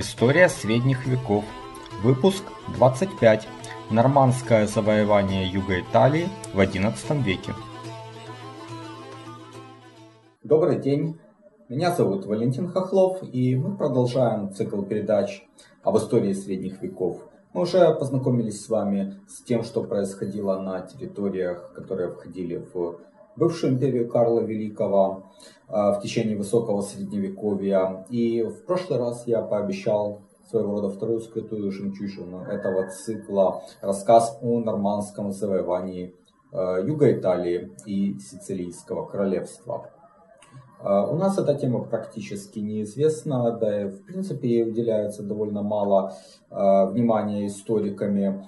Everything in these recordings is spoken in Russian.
История средних веков. Выпуск 25. Нормандское завоевание юга Италии в XI веке. Добрый день. Меня зовут Валентин Хохлов, и мы продолжаем цикл передач об истории средних веков. Мы уже познакомились с вами с тем, что происходило на территориях, которые входили в бывшую империю Карла Великого э, в течение высокого средневековья. И в прошлый раз я пообещал своего рода вторую скрытую жемчужину этого цикла, рассказ о нормандском завоевании э, юга Италии и Сицилийского королевства. Э, у нас эта тема практически неизвестна, да и в принципе ей уделяется довольно мало внимания историками.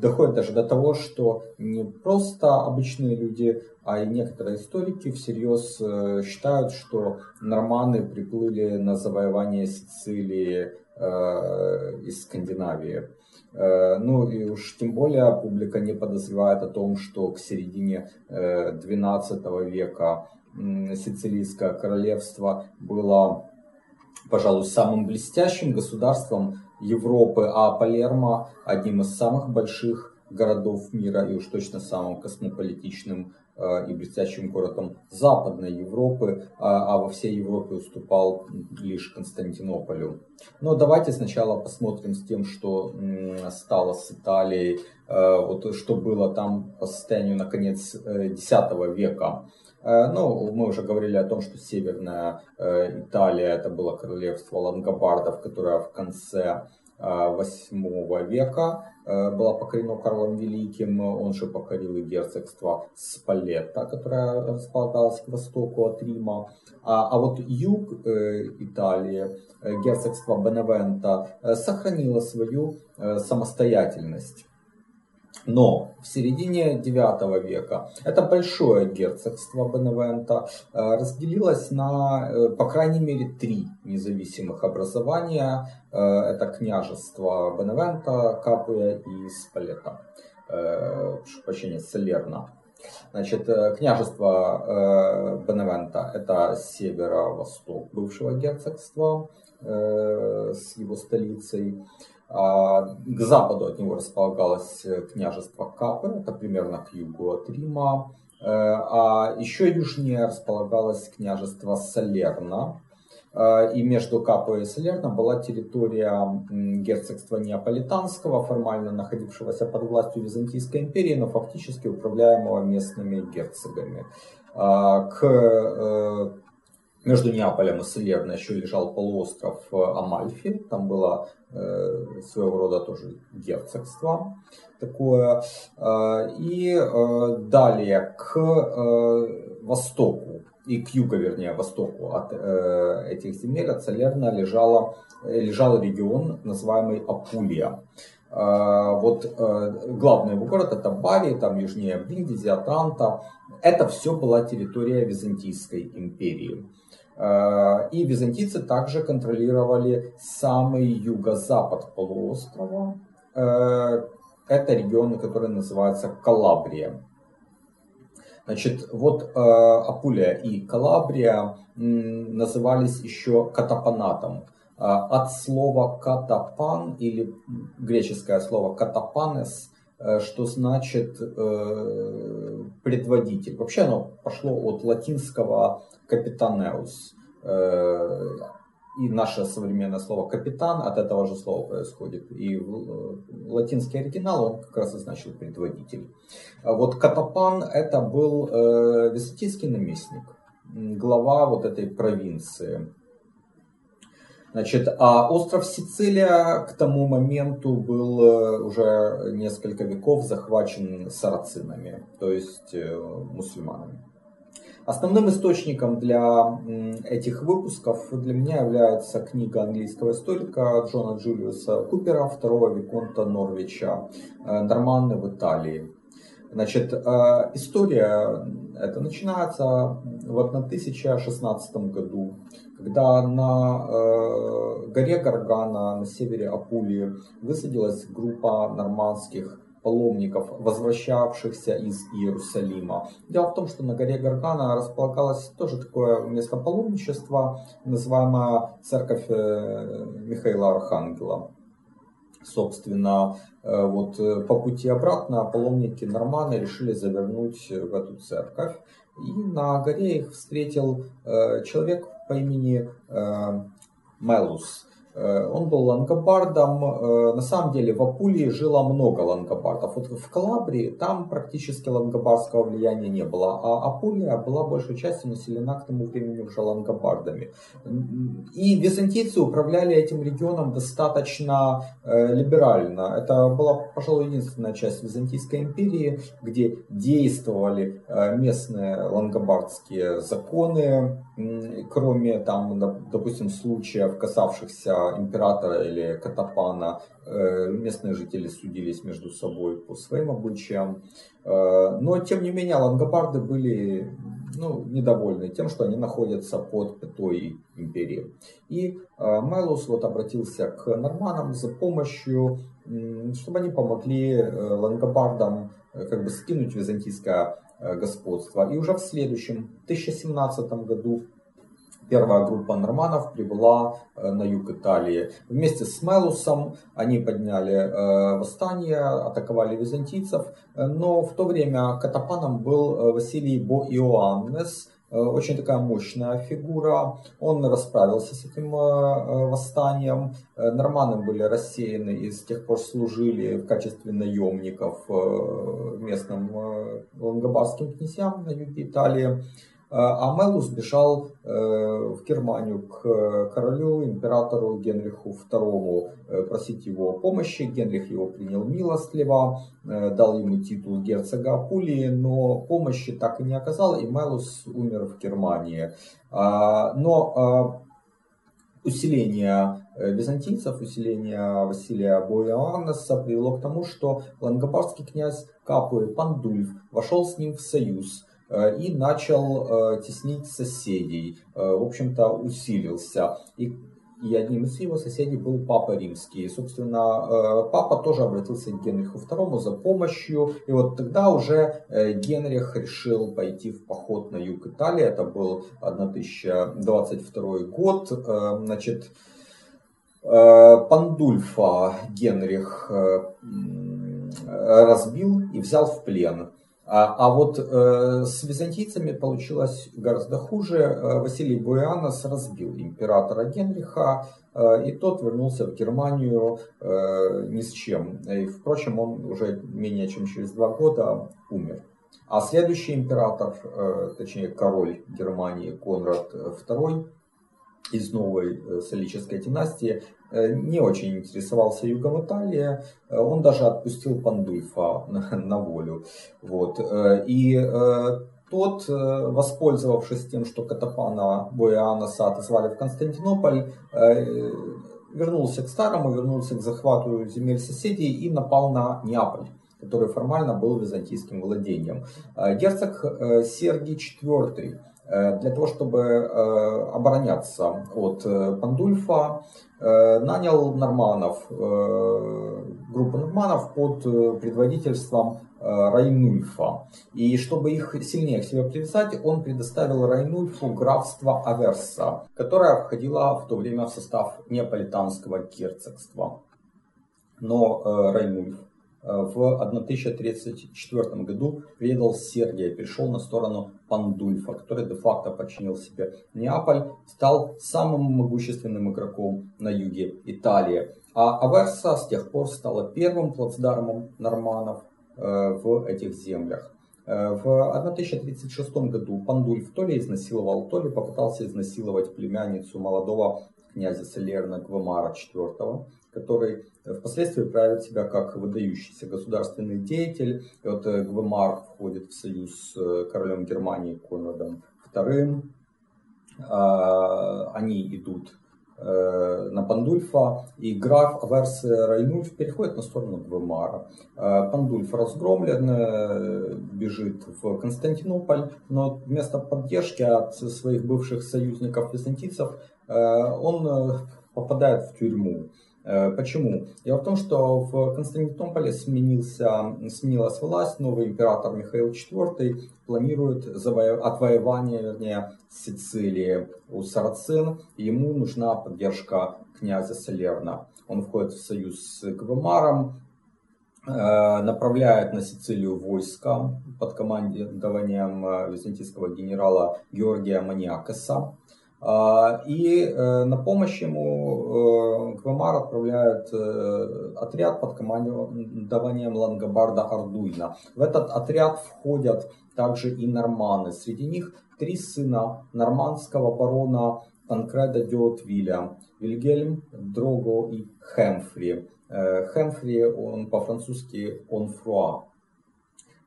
Доходит даже до того, что не просто обычные люди а и некоторые историки всерьез э, считают, что норманы приплыли на завоевание Сицилии э, из Скандинавии. Э, ну и уж тем более публика не подозревает о том, что к середине XII века Сицилийское королевство было, пожалуй, самым блестящим государством Европы, а Палермо одним из самых больших городов мира и уж точно самым космополитичным Э, и блестящим городом Западной Европы, а, а во всей Европе уступал лишь Константинополю. Но давайте сначала посмотрим с тем, что стало с Италией, э, вот что было там по состоянию на конец X э, века. Ну, мы уже говорили о том, что Северная Италия это было королевство лангобардов, которое в конце VIII века э, была покорена Карлом Великим, он же покорил и герцогство Спалетта, которое располагалось к востоку от Рима. А, а вот юг э, Италии, э, герцогство Беневента, сохранило свою самостоятельность. Но в середине IX века это большое герцогство Беневента э, разделилось на, э, по крайней мере, три независимых образования. Э, это княжество Беневента, Капуя и Спалета. Прошу прощения, Салерна. Значит, княжество Беневента – это северо-восток бывшего герцогства с его столицей. А, к западу от него располагалось э, княжество Капы, это примерно к югу от Рима. Э, а еще южнее располагалось княжество Салерна. Э, и между Капой и Салерно была территория герцогства Неаполитанского, формально находившегося под властью Византийской империи, но фактически управляемого местными герцогами. К между Неаполем и Салерно еще лежал полуостров Амальфи, там было Э, своего рода тоже герцогство такое. Э, и э, далее к востоку и к югу, вернее, востоку от этих земель, от Салерна, лежала, лежал регион, называемый Апулия. Вот главный его город это Бави, там южнее Бриндизи, Атранта. Это все была территория Византийской империи. Э, и византийцы также контролировали самый юго-запад полуострова. Это регион, который называется Калабрия. Значит, вот Апулия и Калабрия назывались еще катапанатом. От слова катапан или греческое слово катапанес, что значит предводитель. Вообще оно пошло от латинского капитанеус. Э, и наше современное слово капитан от этого же слова происходит. И э, латинский оригинал, он как раз и значил предводитель. А вот Катапан это был э, византийский наместник, глава вот этой провинции. Значит, а остров Сицилия к тому моменту был уже несколько веков захвачен сарацинами, то есть мусульманами. Основным источником для этих выпусков для меня является книга английского историка Джона Джулиуса Купера, второго виконта Норвича э, «Норманны в Италии». Значит, э, история это начинается в 1016 году, когда на э, горе Гаргана на севере Апулии высадилась группа нормандских паломников, возвращавшихся из Иерусалима. Дело в том, что на горе Гаргана располагалось тоже такое место паломничества, называемое церковь э, Михаила Архангела. Собственно, э, вот по пути обратно паломники норманы решили завернуть в эту церковь. И на горе их встретил человек по имени Мелус. Э, он был лангобардом. Э, на самом деле в Апулии жило много лангобардов. Вот в Калабрии там практически лангобардского влияния не было. А Апулия была большей частью населена к тому времени уже лангобардами. И византийцы управляли этим регионом достаточно э, либерально. Это была, пожалуй, единственная часть Византийской империи, где действовали местные лангобардские законы, кроме там, допустим, случаев, касавшихся императора или Катапана, э, местные жители судились между собой по своим обычаям. Э, но, тем не менее, лангобарды были ну, недовольны тем, что они находятся под пятой империи. И э, Майлус вот обратился к норманам за помощью, чтобы они помогли лангобардам как бы скинуть византийское господство. И уже в следующем, 1017 году, Первая группа норманов прибыла э, на юг Италии. Вместе с Мелусом они подняли э, восстание, атаковали византийцев, но в то время катапаном был э, Василий Бо Иоаннес, очень такая мощная фигура. Он расправился с этим восстанием. Норманы были рассеяны и с тех пор служили в качестве наемников местным лангобардским князьям на юге Италии. А Мелус бежал э, в Германию к королю, императору Генриху II, э, просить его помощи. Генрих его принял милостливо, э, дал ему титул герцога Апулии, но помощи так и не оказал, и Мелус умер в Германии. А, но а, усиление византийцев, усиление Василия Боианнеса привело к тому, что лангобардский князь Капуэ Пандульф вошел с ним в союз – Э, и начал э, теснить соседей, э, в общем-то усилился. И и одним из его соседей был Папа Римский. И, собственно, Папа тоже обратился к Генриху II за помощью. И вот тогда уже Генрих решил пойти в поход на юг Италии. Это был 1022 год. Значит, Пандульфа Генрих разбил и взял в плен. А, а вот э, с византийцами получилось гораздо хуже. Э, Василий Буянос разбил императора Генриха, э, и тот вернулся в Германию э, ни с чем. И, впрочем, он уже менее чем через два года умер. А следующий император, э, точнее король Германии Конрад II, из новой э, солической династии, э, не очень интересовался югом Италии. Э, он даже отпустил Пандульфа на, на волю. Вот. И тот, воспользовавшись тем, что Катапана Бояноса отозвали в Константинополь, вернулся к старому, вернулся к захвату земель соседей и напал на Неаполь который формально был византийским владением. Герцог Сергий IV для того, чтобы э, обороняться от э, Пандульфа, нанял норманов, группу норманов под предводительством Райнульфа. И чтобы их сильнее к себе привязать, он предоставил Райнульфу графство Аверса, которое входило в то время в состав неаполитанского герцогства. Но Райнульф в 1034 году предал Сергия, перешел на сторону Пандульфа, который де-факто подчинил себе Неаполь, стал самым могущественным игроком на юге Италии. А Аверса с тех пор стала первым плацдармом норманов э, в этих землях. Э, в 1036 году Пандульф то ли изнасиловал, то ли попытался изнасиловать племянницу молодого князя Салерна Гвамара IV, который впоследствии проявит себя как выдающийся государственный деятель. И вот э, Гвемар входит в союз с э, королем Германии Конрадом II. А, они идут э, на Пандульфа, и граф Аверс Райнульф переходит на сторону Гвемара. Пандульф разгромлен, бежит в Константинополь, но вместо поддержки от своих бывших союзников византийцев он попадает в тюрьму. Почему? Дело в том, что в Константинополе сменился, сменилась власть, новый император Михаил IV планирует отвоевание вернее, Сицилии у сарацин, ему нужна поддержка князя Салерна. Он входит в союз с Гвамаром, Э, направляет на Сицилию войска под командованием э, византийского генерала Георгия Маниакаса. Э, и на помощь ему Гвамар отправляет отряд под командованием Лангобарда Ардуина. В этот отряд входят также и норманы. Среди них три сына нормандского барона Танкреда Диотвиля, Вильгельм, Дрого и Хемфри. Э, Хэмфри, он по-французски «онфруа».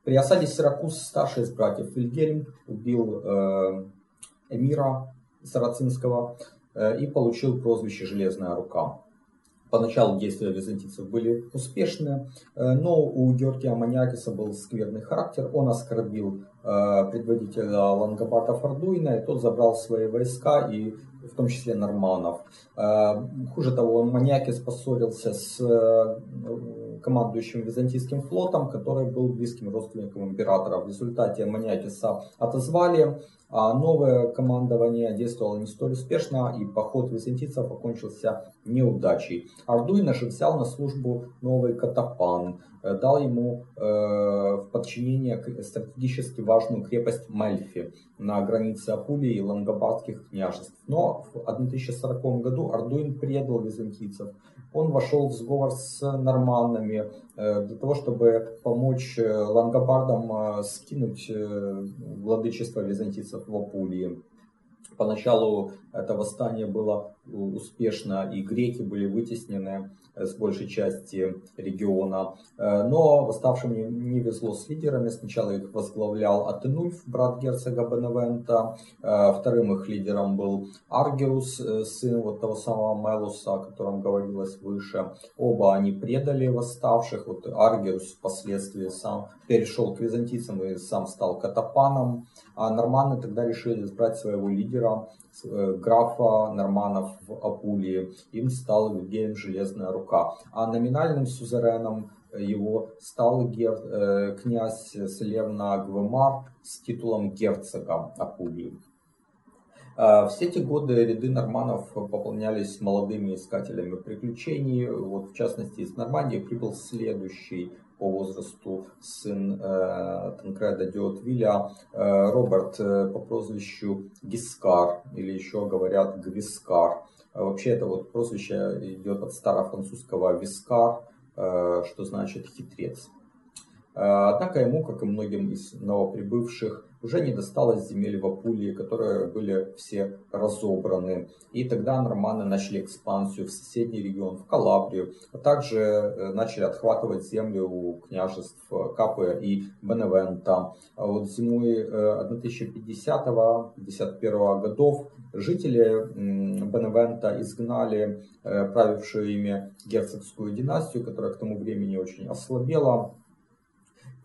При осаде Сиракуз старший из братьев Вильгельм убил э, эмира Сарацинского э, и получил прозвище «Железная рука». Поначалу действия византийцев были успешны, но у Георгия Маниакиса был скверный характер. Он оскорбил предводителя Лангобарда Фардуина, и тот забрал свои войска и в том числе норманов. Э, хуже того, Маниакис поссорился с э, командующим византийским флотом, который был близким родственником императора. В результате Маниакиса отозвали, а новое командование действовало не столь успешно, и поход византийцев окончился неудачей. Ардуин же взял на службу новый Катапан, э, дал ему э, в подчинение стратегически важную крепость Мельфи на границе Апулии и Лангобардских княжеств. Но в 1040 году Ардуин предал византийцев. Он вошел в сговор с норманнами э, для того, чтобы помочь э, лангобардам скинуть владычество византийцев в Апулии. Поначалу это восстание было успешно, и греки были вытеснены с большей части региона. Э, но восставшим не, везло с лидерами. Сначала их возглавлял Атенульф, брат герцога Беневента. Э, вторым их лидером был Аргерус, э, сын вот того самого Мелуса, о котором говорилось выше. Оба они предали восставших. Вот Аргерус впоследствии сам перешел к византийцам и сам стал катапаном. А норманы тогда решили избрать своего лидера, графа норманов в Апулии. Им стал Вильгельм Железная Рука. А номинальным сюзереном его стал гер, э, князь Слевна Гвемар с титулом герцога Апулии. Э, все эти годы ряды норманов пополнялись молодыми искателями приключений. Вот, в частности, из Нормандии прибыл следующий по возрасту сын э, Танкреда Диотвиля, э, Роберт э, по прозвищу Гискар, или еще говорят Гвискар. Э, вообще это вот прозвище идет от старофранцузского «вискар», э, что значит «хитрец». Э, однако ему, как и многим из новоприбывших, уже не досталось земель в Апулии, которые были все разобраны. И тогда норманы начали экспансию в соседний регион, в Калабрию, а также э, начали отхватывать землю у княжеств Капы и Беневента. А вот зимой 1050-51 годов жители Беневента изгнали э, правившую ими герцогскую династию, которая к тому времени очень ослабела,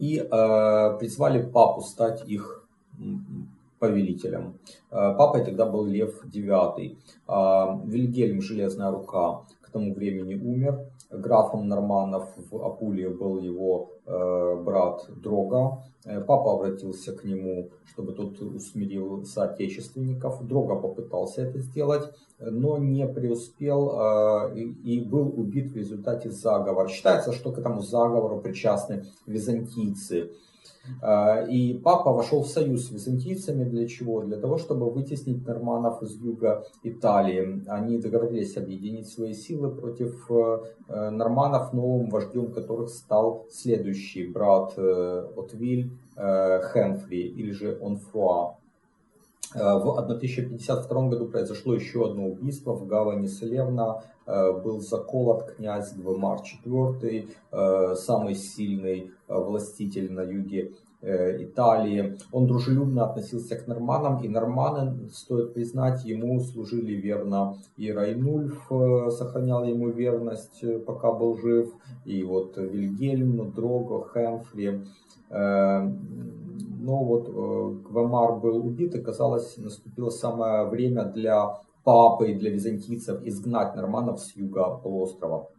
и э, призвали папу стать их повелителем. Э, папой тогда был Лев IX. А, Вильгельм Железная Рука тому времени умер. Графом Норманов в Апулии был его э, брат Дрога. Э, папа обратился к нему, чтобы тот усмирил соотечественников. Дрога попытался это сделать, но не преуспел и был убит в результате заговора. Считается, что к этому заговору причастны византийцы. А, и папа вошел в союз с византийцами для чего? Для того, чтобы вытеснить норманов из юга Италии. Они договорились объединить свои силы против э, норманов, новым вождем которых стал следующий брат э, Отвиль э, Хэмфри или же Онфруа. В 1052 году произошло еще одно убийство в гавани Селевна. Был заколот князь Гвемар IV, самый сильный властитель на юге э, Италии. Он дружелюбно относился к норманам, и норманы, стоит признать, ему служили верно. И Райнульф э, сохранял ему верность, э, пока был жив, и вот Вильгельм, Дрого, Хэмфри. Но вот Гвамар был убит, и казалось, наступило самое время для папой для византийцев изгнать норманов с юга полуострова.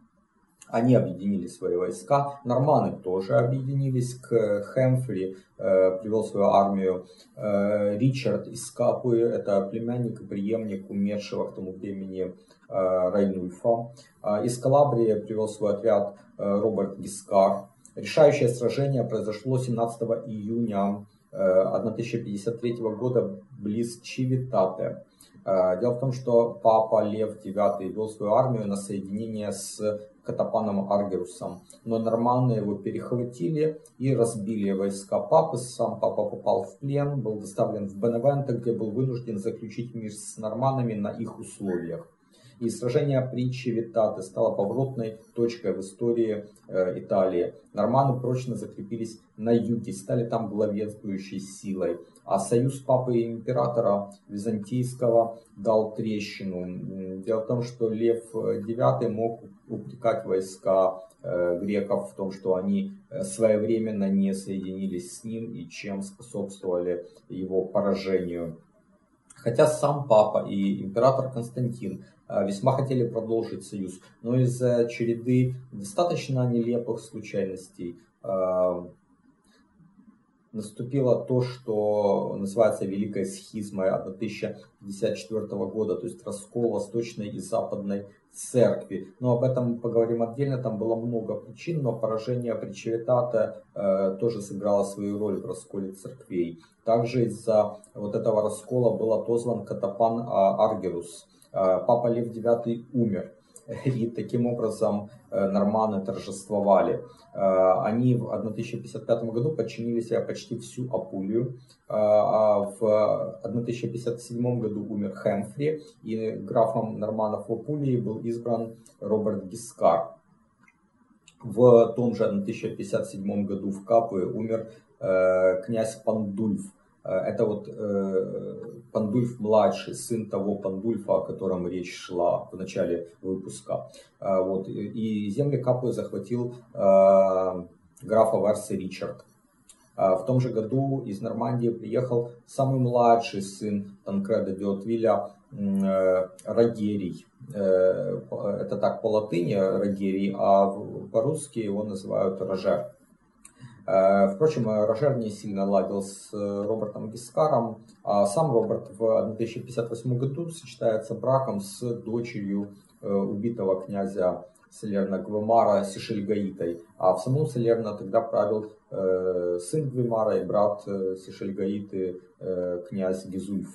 Они объединили свои войска. Норманы тоже объединились к Хэмфри, э, привел свою армию. Э, Ричард из Капуи, это племянник и преемник умершего к тому времени э, Райнульфа. Э, из Калабрии привел свой отряд э, Роберт Гискар. Решающее сражение произошло 17 июня 1053 э, года близ Чивитате. Э, дело в том, что папа Лев IX вел свою армию на соединение с Катапаном Аргерусом, но норманны его перехватили и разбили войска папы. Сам папа попал в плен, был доставлен в Беневенто, где был вынужден заключить мир с норманами на их условиях. И сражение при Чевитате стало поворотной точкой в истории э, Италии. Норманы прочно закрепились на юге, стали там главенствующей силой. А союз папы и императора византийского дал трещину. Дело в том, что Лев IX мог упрекать войска э, греков в том, что они э, своевременно не соединились с ним и чем способствовали его поражению. Хотя сам папа и император Константин э, весьма хотели продолжить союз, но из-за череды достаточно нелепых случайностей наступило то, что называется Великой схизмой 1054 года, то есть раскол Восточной и Западной церкви. Но об этом мы поговорим отдельно, там было много причин, но поражение Причевитата э, тоже сыграло свою роль в расколе церквей. Также из-за вот этого раскола был отозван Катапан а, Аргерус. Э, Папа Лев IX умер. И таким образом э, норманы торжествовали. Э, они в 1055 году подчинили себе почти всю Апулию. Э, а в 1057 году умер Хэмфри, и графом норманов в Апулии был избран Роберт Гискар. В том же 1057 году в Капы умер князь Пандульф, это вот э, Пандульф младший, сын того Пандульфа, о котором речь шла в начале выпуска. Э, вот, и земли Капы захватил графа Варси Ричард. В том же году из Нормандии приехал самый младший сын Танкреда Деотвиля Рагерий. Это так по латыни Рагерий, а по-русски его называют Рожер. Э, впрочем, Рожер не сильно ладил с э, Робертом Гискаром, а сам Роберт в 1058 году сочетается браком с дочерью э, убитого князя Салерна Гвемара Сишельгаитой. А в самом Салерна тогда правил сын Гвемара и брат Сишельгаиты князь Гизульф.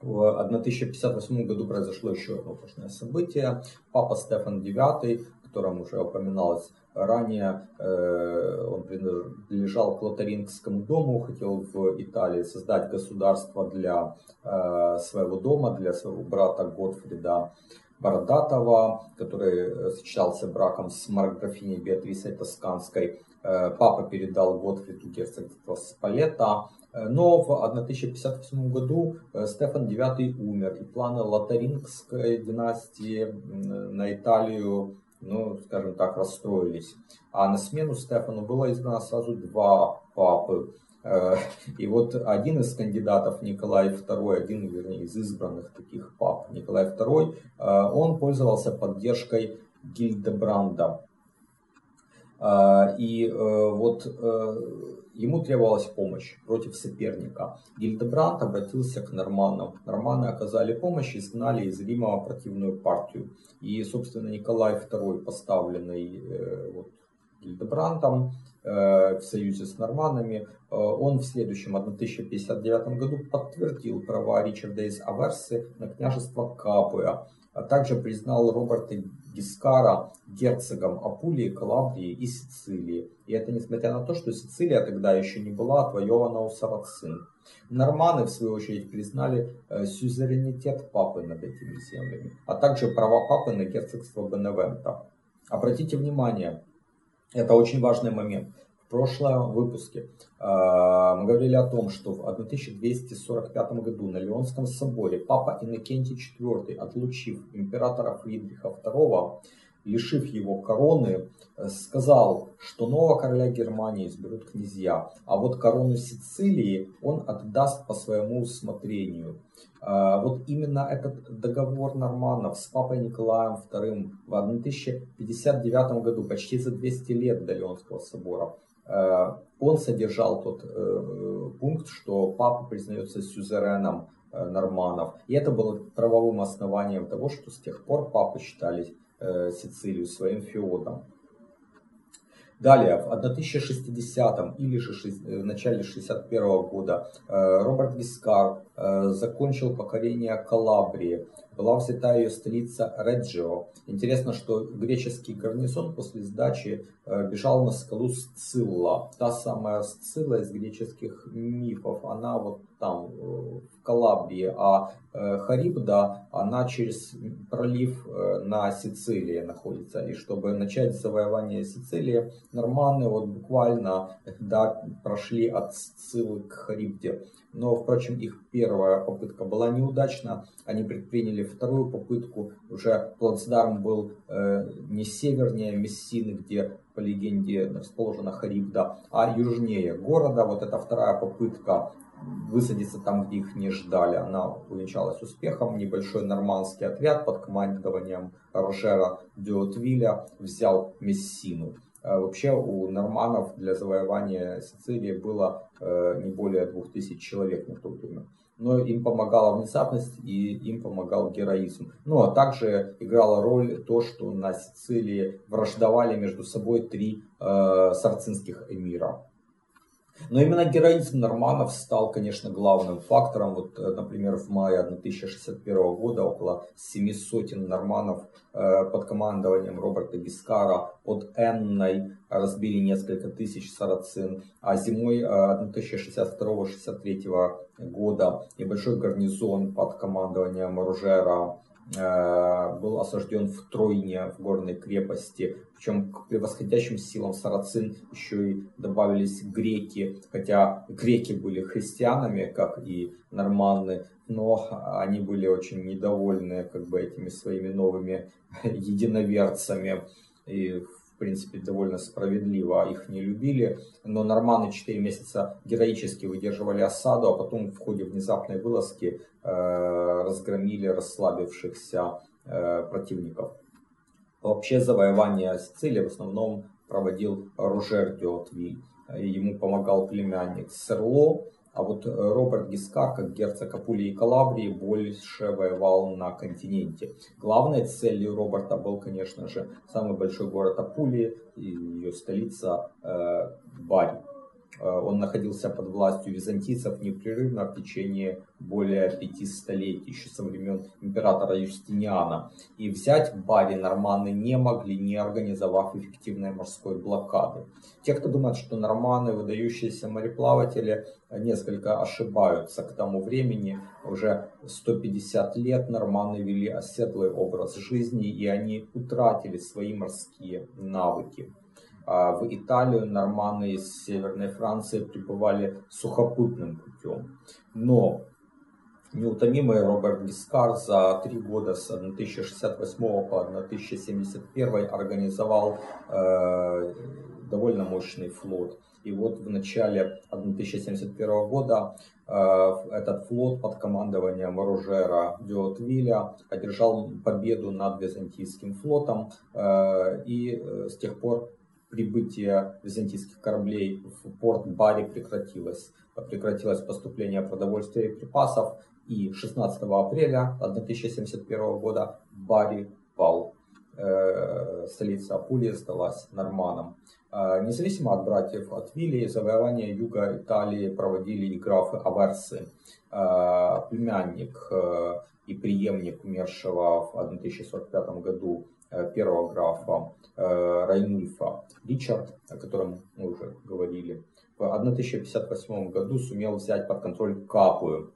В 1058 году произошло еще одно важное событие. Папа Стефан IX, котором уже упоминалось Ранее э, он принадлежал к Лотарингскому дому, хотел в Италии создать государство для э, своего дома, для своего брата Готфрида Бородатого, который сочетался браком с марграфиней Беатрисой Тосканской. Э, папа передал Готфриду герцогство Спалета, но в 1058 году Стефан IX умер, и планы Лотарингской династии на Италию ну, скажем так, расстроились. А на смену Стефану было избрано сразу два папы. Э, и вот один из кандидатов, Николай II, один, вернее, из избранных таких пап, Николай II, э, он пользовался поддержкой Гильдебранда. Э, и вот ему требовалась помощь против соперника. Гильдебранд обратился к норманам. Норманы оказали помощь и изгнали из Рима противную партию. И, собственно, Николай II, поставленный э, вот, Гильдебрандом э, в союзе с норманами, э, он в следующем 1059 году подтвердил права Ричарда из Аверсы на княжество Капуя, а также признал Роберта Гискара герцогом Апулии, Калабрии и Сицилии. И это несмотря на то, что Сицилия тогда еще не была отвоевана у сарацин. Норманы, в свою очередь, признали э, сюзеренитет папы над этими землями, а также права папы на герцогство Беневента. Обратите внимание, это очень важный момент. В прошлом выпуске э, мы говорили о том, что в 1245 году на Леонском соборе папа Иннокентий IV, отлучив императора Фридриха II, лишив его короны, сказал, что нового короля Германии изберут князья, а вот корону Сицилии он отдаст по своему усмотрению. А, вот именно этот договор норманов с папой Николаем II в 1059 году, почти за 200 лет до Леонского собора, а, он содержал тот э, пункт, что папа признается сюзереном э, норманов. И это было правовым основанием того, что с тех пор папы считались э, Сицилию своим феодом. Далее, в 1060 или же в начале 61 года Роберт Гискар закончил покорение Калабрии была взята ее столица Реджио. Интересно, что греческий гарнизон после сдачи э, бежал на скалу Сцилла. Та самая Сцилла из греческих мифов, она вот там, э, в Калабрии, а э, Харибда, она через пролив на Сицилии находится. И чтобы начать завоевание Сицилии, норманы вот буквально да, прошли от Сциллы к Харибде. Но, впрочем, их первая попытка была неудачна. Они предприняли вторую попытку. Уже плацдарм был э, не севернее Мессины, где по легенде расположена Харибда, а южнее города. Вот эта вторая попытка высадиться там, где их не ждали. Она увенчалась успехом. Небольшой нормандский отряд под командованием Рожера Дюотвиля взял Мессину. А вообще у норманов для завоевания Сицилии было э, не более 2000 человек на то время. Но им помогала внезапность и им помогал героизм. Ну а также играла роль то, что на Сицилии враждовали между собой три э, сарцинских эмира. Но именно героизм норманов стал, конечно, главным фактором. Вот, э, например, в мае 1061 года около семи сотен норманов э, под командованием Роберта Гискара под Энной разбили несколько тысяч сарацин, а зимой 1062-63 э, года небольшой гарнизон под командованием Ружера был осажден в Тройне, в горной крепости. Причем к превосходящим силам сарацин еще и добавились греки, хотя греки были христианами, как и норманны, но они были очень недовольны как бы этими своими новыми единоверцами. И в принципе, довольно справедливо их не любили. Но норманы 4 месяца героически выдерживали осаду, а потом в ходе внезапной вылазки э, разгромили расслабившихся э, противников. Вообще завоевание Сицилии в основном проводил Ружер Дюотвиль. Ему помогал племянник Серло, а вот э, Роберт Гискар, как герцог Апулии и Калабрии, больше воевал на континенте. Главной целью Роберта был, конечно же, самый большой город Апулии и ее столица э, Бари. Э, он находился под властью византийцев непрерывно в течение более пяти столетий, еще со времен императора Юстиниана. И взять Бари норманы не могли, не организовав эффективной морской блокады. Те, кто думает, что норманы, выдающиеся мореплаватели, несколько ошибаются. К тому времени, уже 150 лет, норманы вели оседлый образ жизни, и они утратили свои морские навыки. А в Италию норманы из Северной Франции прибывали сухопутным путем. Но неутомимый Роберт Гискар за три года с 1068 по 1071 организовал э, довольно мощный флот. И вот в начале 1071 года э, этот флот под командованием Ружера Дюотвиля одержал победу над византийским флотом. Э, и э, с тех пор прибытие византийских кораблей в порт Бари прекратилось. Прекратилось поступление продовольствия и припасов, и 16 апреля 1071 года Бари пал. Э, столица Апулии сдалась норманам. Э, независимо от братьев от Вилли, завоевание юга Италии проводили и графы Аверсы, э, племянник и преемник умершего в 1045 году первого графа э, Райнульфа Ричард, о котором мы уже говорили, в 1058 году сумел взять под контроль Капую.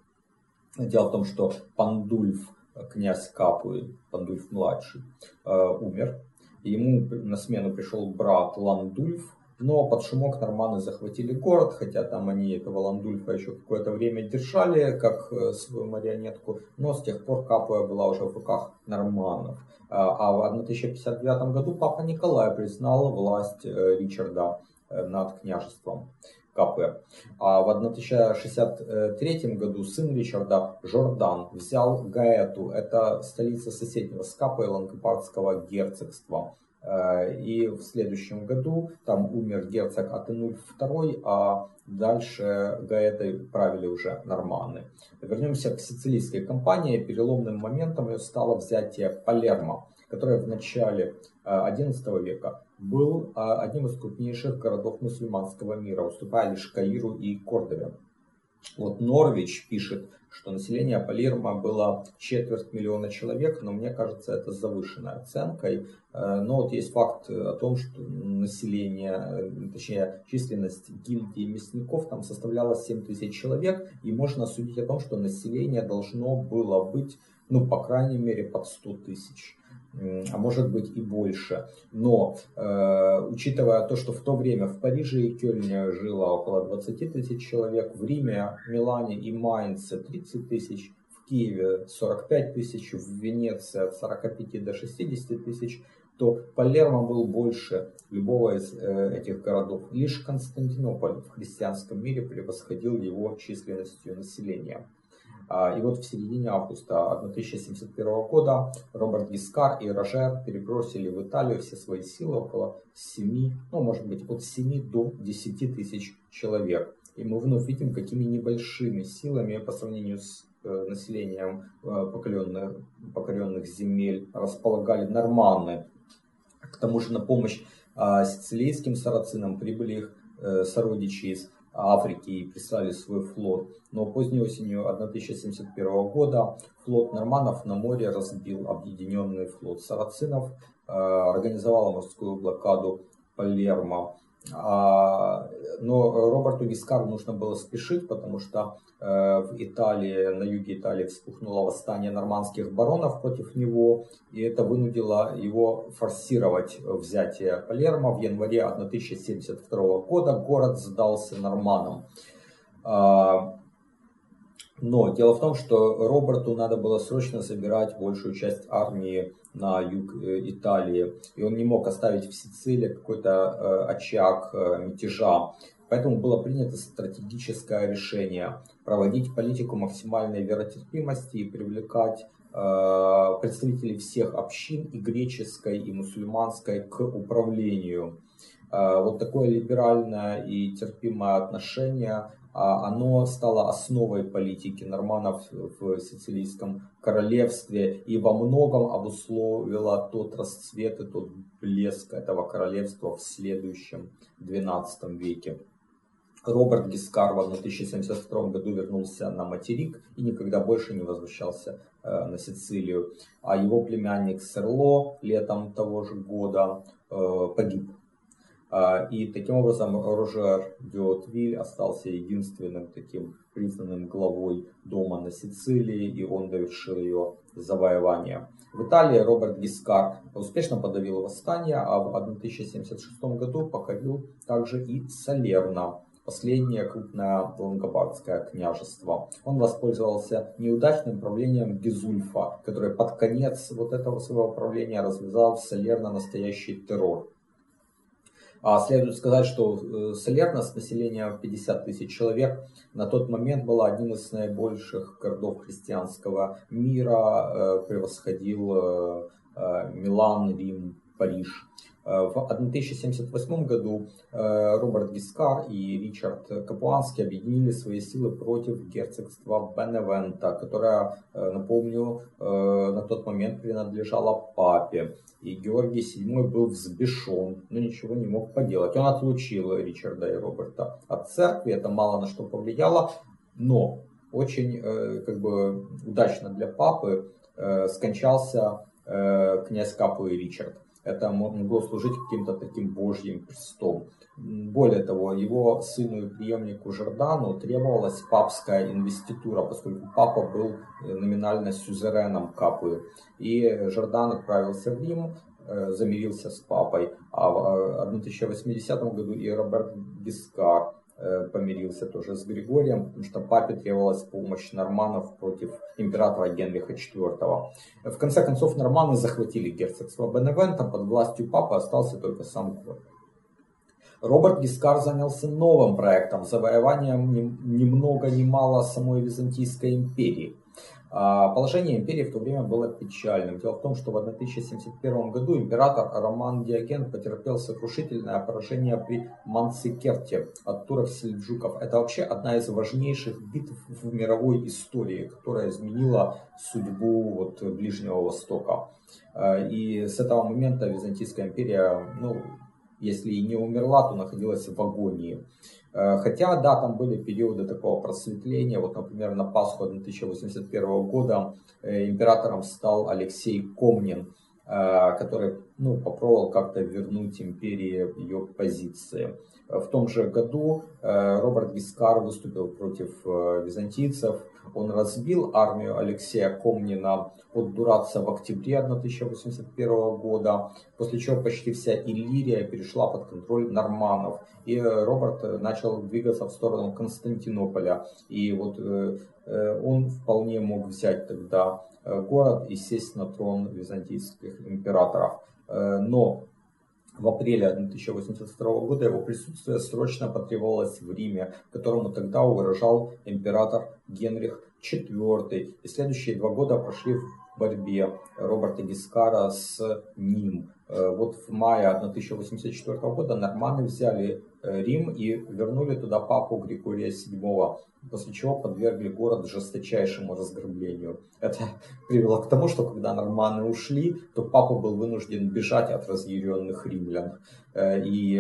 Дело в том, что Пандульф, князь Капуи, Пандульф младший, э, умер. Ему на смену пришел брат Ландульф, Но под шумок норманы захватили город, хотя там они этого Ландульфа еще какое-то время держали, как э, свою марионетку, но с тех пор Капуя была уже в руках норманов. А в 1059 году папа Николай признал власть э, Ричарда э, над княжеством. Капы. А в 1063 году сын Ричарда Жордан взял Гаэту, это столица соседнего с Капой Лангобардского герцогства. Э, и в следующем году там умер герцог Атенульф II, а дальше Гаэтой правили уже норманы. Вернемся к сицилийской кампании. Переломным моментом ее стало взятие Палермо, которое в начале XI э, века был э, одним из крупнейших городов мусульманского мира, уступая лишь Каиру и Кордове. Вот Норвич пишет, что население Палермо было четверть миллиона человек, но мне кажется, это завышенной оценкой. Э, но вот есть факт о том, что население, э, точнее численность гильдии мясников там составляла 7 тысяч человек, и можно судить о том, что население должно было быть, ну, по крайней мере, под 100 тысяч а может быть и больше. Но э, учитывая то, что в то время в Париже и Кёльне жило около 20 тысяч человек, в Риме, Милане и Майнце 30 тысяч, в Киеве 45 тысяч, в Венеции от 45 до 60 тысяч, то Палермо был больше любого из э, этих городов. Лишь Константинополь в христианском мире превосходил его численностью населения. А, и вот в середине августа 1071 года Роберт Гискар и Рожер перебросили в Италию все свои силы, около 7, ну может быть от 7 до 10 тысяч человек. И мы вновь видим, какими небольшими силами по сравнению с э, населением э, покоренных, покоренных земель располагали норманы. К тому же на помощь а, сицилийским сарацинам прибыли их э, сородичи из Африки и прислали свой флот. Но поздней осенью 1071 года флот норманов на море разбил объединенный флот сарацинов, э, организовал морскую блокаду Палермо. А, но Роберту Гискару нужно было спешить, потому что э, в Италии, на юге Италии вспухнуло восстание нормандских баронов против него, и это вынудило его форсировать взятие Палермо. В январе 1072 года город сдался норманам. Но дело в том, что Роберту надо было срочно собирать большую часть армии на юг э, Италии, и он не мог оставить в Сицилии какой-то э, очаг э, мятежа. Поэтому было принято стратегическое решение проводить политику максимальной веротерпимости и привлекать представителей всех общин и греческой, и мусульманской к управлению. Вот такое либеральное и терпимое отношение оно стало основой политики норманов в Сицилийском королевстве и во многом обусловило тот расцвет и тот блеск этого королевства в следующем XII веке. Роберт Гискар в 1072 году вернулся на материк и никогда больше не возвращался э, на Сицилию. А его племянник Серло летом того же года э, погиб а, и таким образом Рожер Дюотвиль остался единственным таким признанным главой дома на Сицилии, и он довершил ее завоевание. В Италии Роберт Гискар успешно подавил восстание, а в 1076 году покорил также и Салерно, последнее крупное лангобардское княжество. Он воспользовался неудачным правлением Гизульфа, который под конец вот этого своего правления развязал в Салерно настоящий террор. А следует сказать, что э, Салерна с населением 50 тысяч человек на тот момент была одним из наибольших городов христианского мира, э, превосходил э, Милан, Рим, Париж. Э, в 1078 году э, Роберт Гискар и Ричард Капуанский объединили свои силы против герцогства Беневента, которое, э, напомню, на тот момент принадлежало папе. И Георгий VII был взбешен, но ничего не мог поделать. Он отлучил Ричарда и Роберта от церкви, это мало на что повлияло, но очень как бы удачно для папы скончался князь Капу и Ричард это могло служить каким-то таким божьим крестом. Более того, его сыну и преемнику Жордану требовалась папская инвеститура, поскольку папа был э, номинально сюзереном Капы. И Жордан отправился в Рим, э, замирился с папой, а в 1080 э, году и Роберт Гискар помирился тоже с Григорием, потому что папе требовалась помощь норманов против императора Генриха IV. В конце концов, норманы захватили герцогство Беневента, под властью папы остался только сам город. Роберт Гискар занялся новым проектом, завоеванием ни, ни много ни мало самой Византийской империи. А, положение империи в то время было печальным. Дело в том, что в 1071 году император Роман Диоген потерпел сокрушительное поражение при Манцикерте от турок-сельджуков. Это вообще одна из важнейших битв в мировой истории, которая изменила судьбу вот Ближнего Востока. А, и с этого момента Византийская империя, ну, если и не умерла, то находилась в агонии. Э, хотя, да, там были периоды такого просветления. Вот, например, на Пасху 1081 года э, императором стал Алексей Комнин, э, который ну, попробовал как-то вернуть империи ее позиции. В том же году Роберт Гискар выступил против византийцев. Он разбил армию Алексея Комнина под Дураться в октябре 1081 года, после чего почти вся Иллирия перешла под контроль норманов. И Роберт начал двигаться в сторону Константинополя. И вот э, э, он вполне мог взять тогда э, город и сесть на трон византийских императоров. Но в апреле 1082 года его присутствие срочно потребовалось в Риме, которому тогда угрожал император Генрих IV. И следующие два года прошли в борьбе Роберта Гискара с ним. Э, вот в мае 1084 года норманы взяли э, Рим и вернули туда папу Григория VII, после чего подвергли город жесточайшему разграблению. Это привело к тому, что когда норманы ушли, то папа был вынужден бежать от разъяренных римлян. Э, и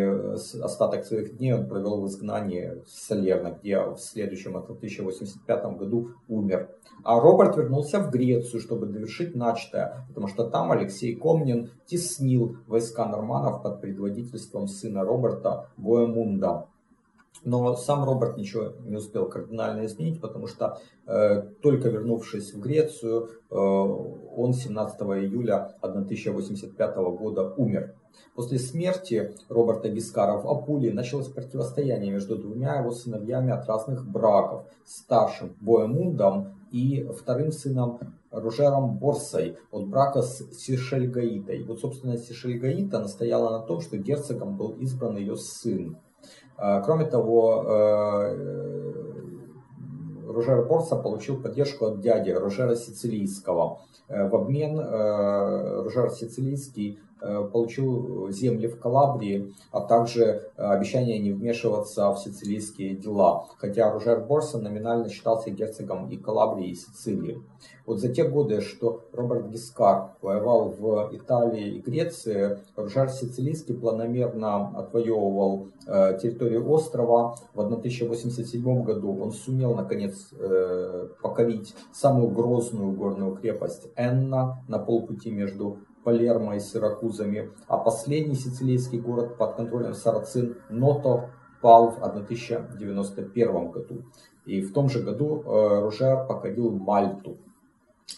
остаток своих дней он провел в изгнании в Салерно, где в следующем, 1085 году, умер. А Роберт вернулся в Грецию, чтобы довершить начатое, потому что там Алексей Комнин теснил войска норманов под предводительством сына Роберта Боемунда. Но сам Роберт ничего не успел кардинально изменить, потому что э, только вернувшись в Грецию, э, он 17 июля 1085 года умер. После смерти Роберта Гискара в Апулии началось противостояние между двумя его сыновьями от разных браков, старшим Боемундом и вторым сыном Ружером Борсой от брака с Сишельгаитой. Вот, собственно, Сишельгаита настояла на том, что герцогом был избран ее сын. А, кроме того, э, Ружер Борса получил поддержку от дяди Ружера Сицилийского. Э, в обмен э, Ружер Сицилийский Э, получил земли в Калабрии, а также э, обещание не вмешиваться в сицилийские дела, хотя Ружер Борса номинально считался герцогом и Калабрии, и Сицилии. Вот за те годы, что Роберт Гискар воевал в Италии и Греции, Ружер Сицилийский планомерно отвоевывал э, территорию острова. В 1087 году он сумел, наконец, покорить самую грозную горную крепость Энна на полпути между Палермо и Сиракузами, а последний сицилийский город под контролем сарацин Ното пал в 1091 году. И в том же году э, Ружер покорил Мальту.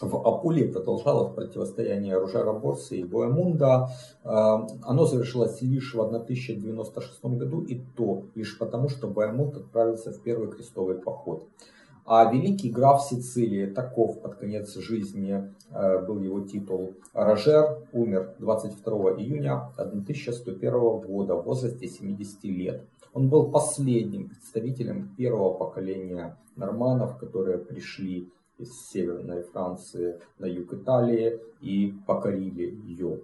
В Апулии продолжалось противостояние Ружера Борса и Боемунда. Э, оно завершилось лишь в 1096 году, и то лишь потому, что Боемунд отправился в первый крестовый поход. А великий граф Сицилии, таков под конец жизни э, был его титул, Рожер умер 22 июня 1101 года в возрасте 70 лет. Он был последним представителем первого поколения норманов, которые пришли из Северной Франции на юг Италии и покорили ее.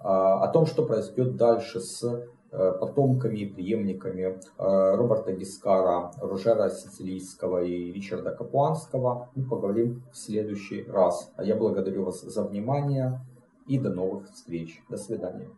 А, о том, что произойдет дальше с потомками и преемниками э, Роберта Гискара, Ружера Сицилийского и Ричарда Капуанского мы поговорим в следующий раз. А я благодарю вас за внимание и до новых встреч. До свидания.